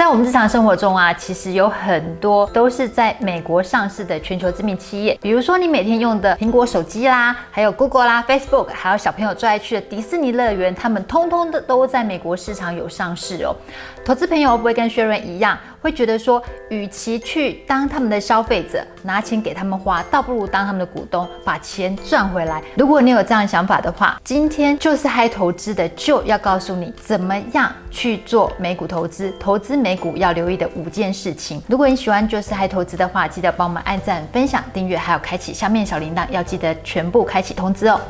在我们日常生活中啊，其实有很多都是在美国上市的全球知名企业，比如说你每天用的苹果手机啦，还有 Google 啦、Facebook，还有小朋友最爱去的迪士尼乐园，他们通通的都在美国市场有上市哦。投资朋友不会跟薛润一样，会觉得说，与其去当他们的消费者，拿钱给他们花，倒不如当他们的股东，把钱赚回来。如果你有这样想法的话，今天就是嗨投资的，就要告诉你怎么样去做美股投资，投资美股要留意的五件事情。如果你喜欢就是嗨投资的话，记得帮我们按赞、分享、订阅，还有开启下面小铃铛，要记得全部开启通知哦。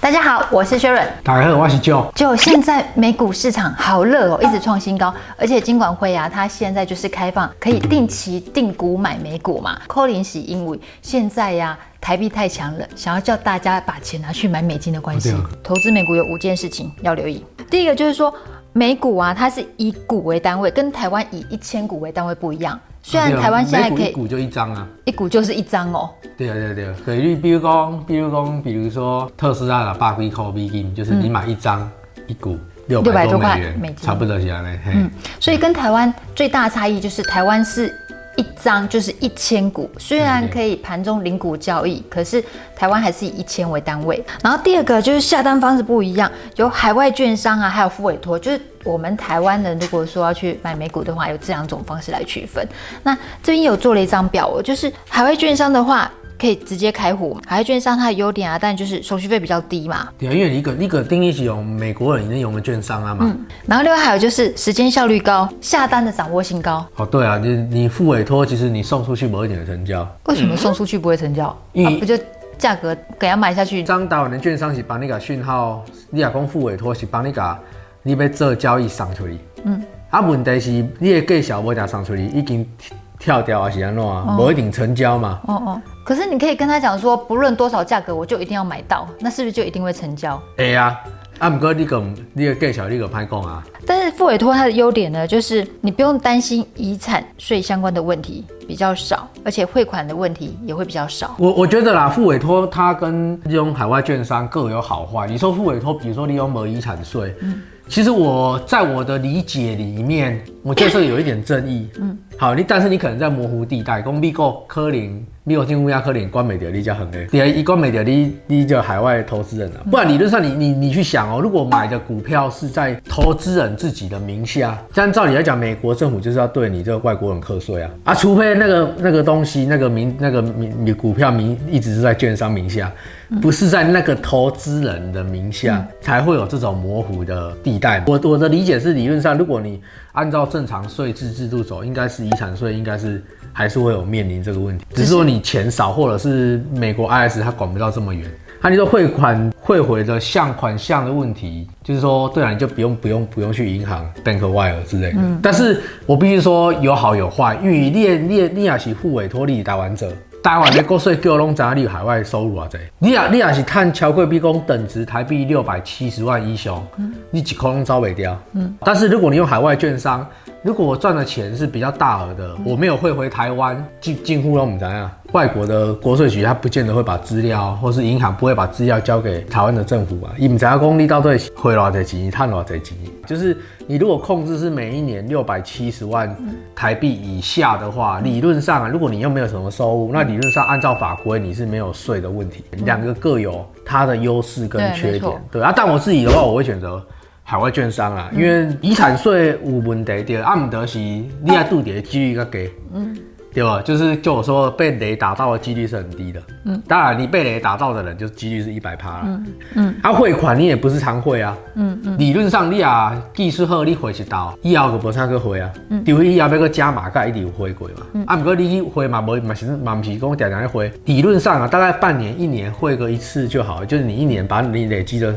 大家好，我是薛润。大家好，我是 Joe。就现在美股市场好热哦，一直创新高，而且金管会啊，它现在就是开放可以定期定股买美股嘛。扣零是因为现在呀、啊，台币太强了，想要叫大家把钱拿去买美金的关系。投资美股有五件事情要留意。第一个就是说，美股啊，它是以股为单位，跟台湾以一千股为单位不一样。虽然台湾现在可以一股就一张啊，一股就是一张哦。对啊对啊对啊，可以比如讲，比如讲，比如说特斯拉的百几块美金，就是你买一张一股六百多美元，美金差不多是这样的。嗯，所以跟台湾最大差异就是台湾是一张就是一千股，虽然可以盘中零股交易，可是台湾还是以一千为单位。然后第二个就是下单方式不一样，有海外券商啊，还有付委托，就是。我们台湾人如果说要去买美股的话，有这两种方式来区分。那这边有做了一张表，就是海外券商的话可以直接开户。海外券商它的优点啊，但就是手续费比较低嘛。对啊，因为你个你个定义是用美国人能用的券商啊嘛。嗯。然后另外还有就是时间效率高，下单的掌握性高。哦，对啊，你你付委托，其实你送出去某一点的成交。为什么送出去不会成交？嗯啊、不就价格给他买下去？张导的券商是帮你个讯号，你亚公复委托是帮你个。你要做交易送出去，嗯，啊，问题是你的介绍无定送出去，已经跳掉还是安怎啊？无、哦、一定成交嘛。哦哦，可是你可以跟他讲说，不论多少价格，我就一定要买到，那是不是就一定会成交？哎呀，啊，不过你个你的介绍你个歹讲啊。但是付委托它的优点呢，就是你不用担心遗产税相关的问题比较少，而且汇款的问题也会比较少。我我觉得啦，付委托它跟这种海外券商各有好坏。你说付委托，比如说你有没有遗产税？嗯。其实我在我的理解里面，我觉得这有一点争议。嗯，好，你但是你可能在模糊地带，公美国科林、美国金乌亚科林关美的你家很黑，第二一关美的你你就海外投资人了。不然理论上你你你去想哦，如果买的股票是在投资人自己的名下，这样照理来讲，美国政府就是要对你这个外国人课税啊啊，除非那个那个东西那个名那个名你股票名一直是在券商名下。不是在那个投资人的名下，嗯、才会有这种模糊的地带。我我的理解是，理论上，如果你按照正常税制制度走，应该是遗产税，应该是还是会有面临这个问题。只是说你钱少，或者是美国 IS 它管不到这么远。那你说汇款汇回的项款项的问题，就是说，对啊，你就不用不用不用去银行 bank wire 之类的。嗯、但是我必须说有好有坏，因为你你你也是付委托你台湾者。台湾的国税叫拢知你有海外收入啊？这你也你也是看超过比讲等值台币六百七十万以上，嗯、你一块拢找不掉。嗯，但是如果你用海外券商，如果我赚的钱是比较大额的，我没有汇回台湾，近近乎拢唔知啊。外国的国税局他不见得会把资料，或是银行不会把资料交给台湾的政府啊。伊唔知讲你到底汇偌济钱，赚偌济钱。就是你如果控制是每一年六百七十万台币以下的话，理论上啊，如果你又没有什么收入，那理论上按照法规你是没有税的问题。两个各有它的优势跟缺点。对，对啊，但我自己的话，我会选择海外券商啊，因为遗产税有问题的，阿姆德西你要度的几率较低。嗯。对吧？就是就我说，被雷打到的几率是很低的。嗯，当然你被雷打到的人，就几率是一百趴了。嗯嗯，啊汇款你也不是常汇啊。嗯嗯，理论上你啊技术好，你汇一道，以后就无啥个汇啊。嗯，除非以后要个加码盖，一定有汇过嘛。嗯，啊不过你去汇嘛，无嘛是嘛不是讲常常汇。理论上啊，大概半年一年汇个一次就好，就是你一年把你累积的。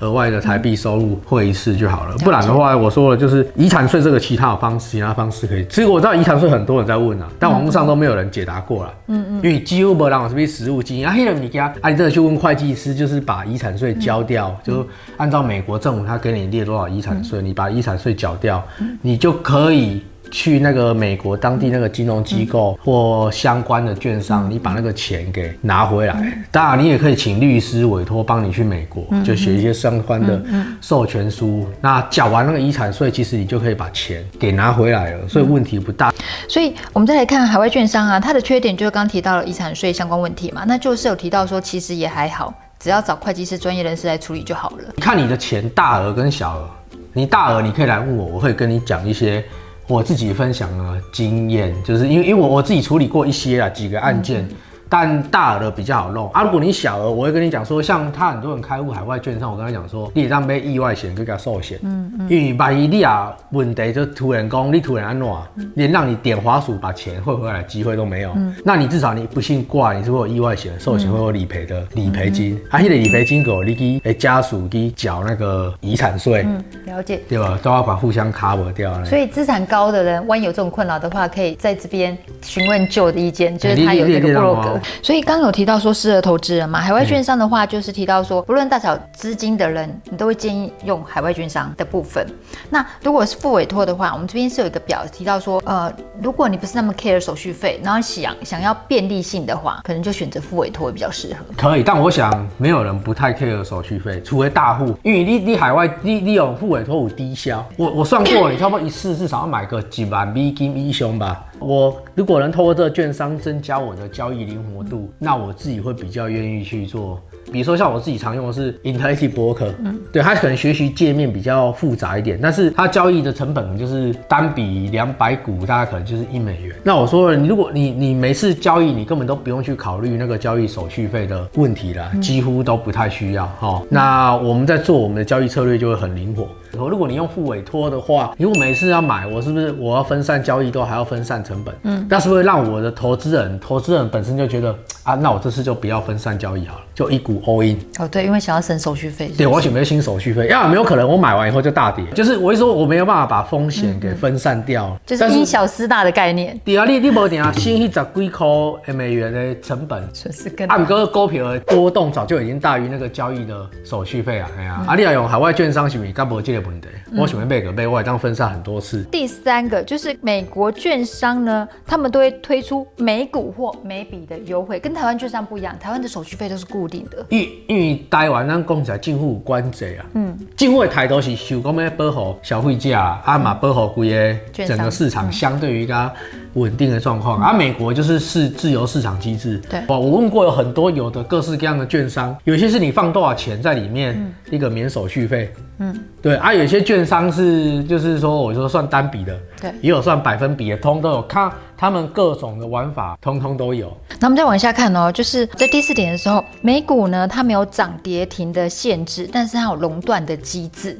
额外的台币收入汇一次就好了，不然的话，我说了就是遗产税这个其他的方式，其他方式可以。其实我知道遗产税很多人在问啊，但网络上都没有人解答过了。嗯嗯，因为几乎没人有这边实物经验啊，黑人你家啊，你真的去问会计师，就是把遗产税交掉，就按照美国政府他给你列多少遗产税，你把遗产税缴掉，你就可以去那个美国当地那个金融机构或相关的券商，你把那个钱给拿回来。当然，你也可以请律师委托帮你去美国，就写一些相关的授权书。那缴完那个遗产税，其实你就可以把钱给拿回来了，所以问题不大。所以我们再来看海外券商啊，它的缺点就是刚刚提到了遗产税相关问题嘛，那就是有提到说其实也还好，只要找会计师专业人士来处理就好了。看你的钱大额跟小额，你大额你可以来问我，我会跟你讲一些。我自己分享了经验，就是因为因为我我自己处理过一些啊几个案件。但大额的比较好弄啊。如果你小额，我会跟你讲说，像他很多人开户海外券商，我跟他讲说，你让被意外险就给他寿险。嗯嗯。因为万一你啊问题就突然讲，你突然安怎，连让你点滑鼠把钱汇回来的机会都没有。嗯。那你至少你不幸挂，你是会有意外险，寿险会有理赔的理赔金。啊，那个理赔金给你给诶家属给缴那个遗产税。嗯，了解。对吧？都要把互相 cover 掉了。所以资产高的人，万一有这种困扰的话，可以在这边询问 Joe 的意见，就是他有这个 blog。所以刚刚有提到说适合投资人嘛，海外券商的话就是提到说，不论大小资金的人，你都会建议用海外券商的部分。那如果是付委托的话，我们这边是有一个表提到说，呃，如果你不是那么 care 手续费，然后想想要便利性的话，可能就选择付委托会比较适合。可以，但我想没有人不太 care 手续费，除非大户，因为你你海外你你有付委托有低消，我我算过，你差不多一次至少要买个几万美金以上吧。我如果能透过这个券商增加我的交易灵活度，那我自己会比较愿意去做。比如说像我自己常用的是 Interactive Broker，嗯，对，它可能学习界面比较复杂一点，但是它交易的成本就是单笔两百股，大概可能就是一美元。那我说了，你如果你你每次交易，你根本都不用去考虑那个交易手续费的问题了，几乎都不太需要哈。那我们在做我们的交易策略就会很灵活。如果你用复委托的话，如果每次要买，我是不是我要分散交易都还要分散成本？嗯，那是不是让我的投资人，投资人本身就觉得啊，那我这次就不要分散交易好了，就一股 all in。哦，对，因为想要省手续费。对，我想没有新手续费，要没有可能我买完以后就大跌，就是我一说我没有办法把风险给分散掉，嗯、就是因小失大的概念。对啊，你你无定啊，新一十几块美元的成本，就是跟按哥股票的波动早就已经大于那个交易的手续费啊，哎呀，啊，你要用海外券商是不是？干不这个问题，我想。每个被外当分散很多次。第三个就是美国券商呢，他们都会推出每股或每笔的优惠，跟台湾券商不一样。台湾的手续费都是固定的。因因为台湾咱讲起来政府关税啊，嗯，政府的态度是想讲要保护消费者啊嘛，保护规个整个市场相对于一个稳定的状况。啊、美国就是是自由市场机制。对，我我问过有很多有的各式各样的券商，有些是你放多少钱在里面，嗯、一个免手续费。嗯，对啊，有些券商是就是说，我说算单笔的，对，也有算百分比的，通都有，看他们各种的玩法，通通都有。那我们再往下看哦，就是在第四点的时候，美股呢，它没有涨跌停的限制，但是它有熔断的机制。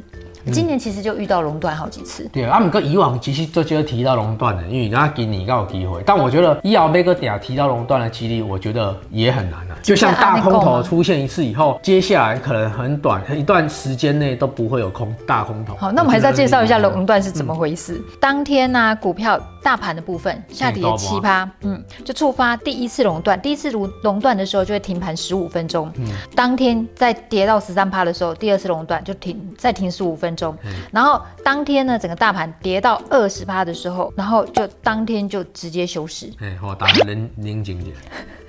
今年其实就遇到熔断好几次。对，啊，姆哥以往其实就就提到熔断的，因为那今年刚有机会。但我觉得以后每个点提到熔断的几率，我觉得也很难啊。就像大空头出现一次以后，接下来可能很短一段时间内都不会有空大空头。好，那我们还是要介绍一下熔断是怎么回事。嗯、当天呢、啊，股票大盘的部分下跌七趴，嗯，就触发第一次熔断。第一次熔熔断的时候就会停盘十五分钟。嗯，当天再跌到十三趴的时候，第二次熔断就停再停十五分钟。然后当天呢，整个大盘跌到二十趴的时候，然后就当天就直接休市。哎，我打个冷冷静点。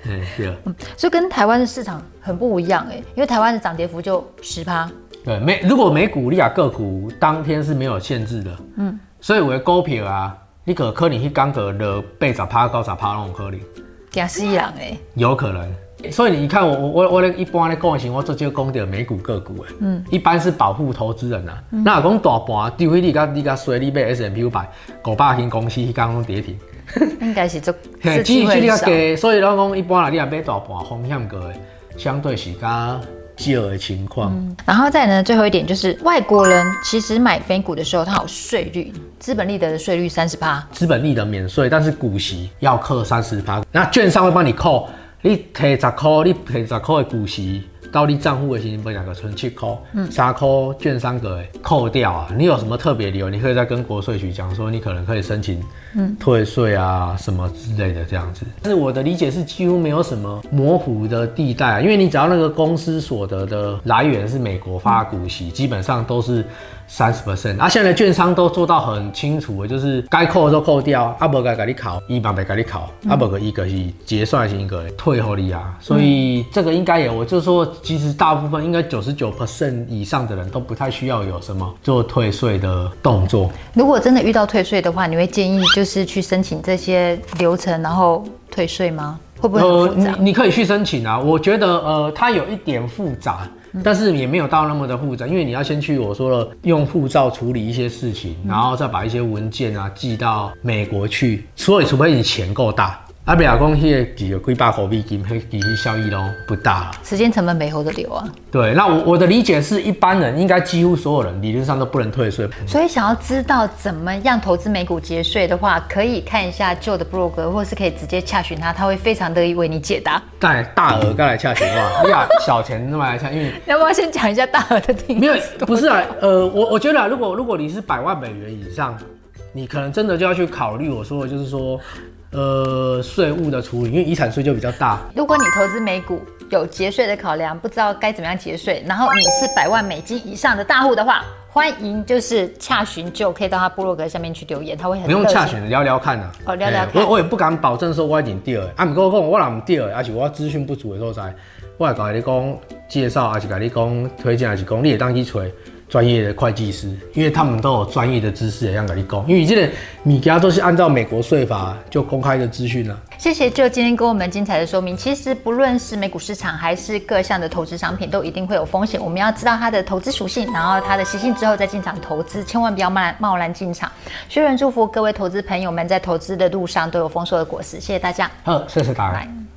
哎，对。嗯，所以跟台湾的市场很不一样哎，因为台湾的涨跌幅就十趴。对，美如果美股、利亚个股当天是没有限制的，嗯，所以我的股票啊，你可可能去刚个的被砸趴九十趴那种可能。惊死人诶，有可能。所以你看我我我我一般的个性，我做这个讲的美股个股诶，嗯，一般是保护投资人呐、啊。嗯、那讲大盘，除非你甲你甲随你买 S M P 五百，五百间公司刚刚跌停，应该是做机 机会少。所以讲一般来，你若买大盘风险个的，相对是较少的情况、嗯。然后再呢，最后一点就是外国人其实买美股的时候，它有税率，资本利得的税率三十趴，资本利得免税，但是股息要扣三十趴，那券商会帮你扣。你提十块，你提十块的股息到你账户的时候，不两个存七扣，嗯，三扣券商个扣掉啊。你有什么特别理由？你可以再跟国税局讲说，你可能可以申请退税啊，什么之类的这样子。但是我的理解是几乎没有什么模糊的地带啊，因为你只要那个公司所得的来源是美国发股息，基本上都是三十 percent，啊，现在的券商都做到很清楚，就是该扣的都扣掉，啊，不该给你考，一般没给你考，啊，不个一个是结算型一个退后的啊，所以这个应该有，我就说，其实大部分应该九十九 percent 以上的人都不太需要有什么做退税的动作。如果真的遇到退税的话，你会建议就是去申请这些流程，然后退税吗？呃，你你可以去申请啊，我觉得呃，它有一点复杂。但是也没有到那么的复杂，因为你要先去我说了用护照处理一些事情，然后再把一些文件啊寄到美国去，所以除非你钱够大。阿比亚公迄个几个几百口币金，迄其实效益都不大，时间成本没好的留啊。对，那我我的理解是，一般人应该几乎所有人理论上都不能退税。所以想要知道怎么样投资美股节税的话，可以看一下 Joe 的部落格，或是可以直接洽询他，他会非常乐意为你解答。但大额该来洽询的话，呀，小钱那么来洽，因为要不要先讲一下大额的定义？没有，不是啊，呃，我我觉得啊，如果如果你是百万美元以上，你可能真的就要去考虑我说的，就是说。呃，税务的处理，因为遗产税就比较大。如果你投资美股有节税的考量，不知道该怎么样节税，然后你是百万美金以上的大户的话，欢迎就是洽询就可以到他部落格下面去留言，他会很。不用洽询，聊聊看呐、啊。哦，聊聊看。我我也不敢保证说我一定对。啊，不过讲我哪不对，而且我资讯不足的时候在，我来跟你讲介绍，还是跟你讲推荐，还是讲你也当去吹。专业的会计师，因为他们都有专业的知识，也让给你讲。因为这个米家都是按照美国税法就公开的资讯了。谢谢 Joe 今天给我们精彩的说明。其实不论是美股市场还是各项的投资商品，都一定会有风险。我们要知道它的投资属性，然后它的习性之后再进场投资，千万不要贸贸然进场。薛仁祝福各位投资朋友们在投资的路上都有丰硕的果实。谢谢大家。好，谢谢大家。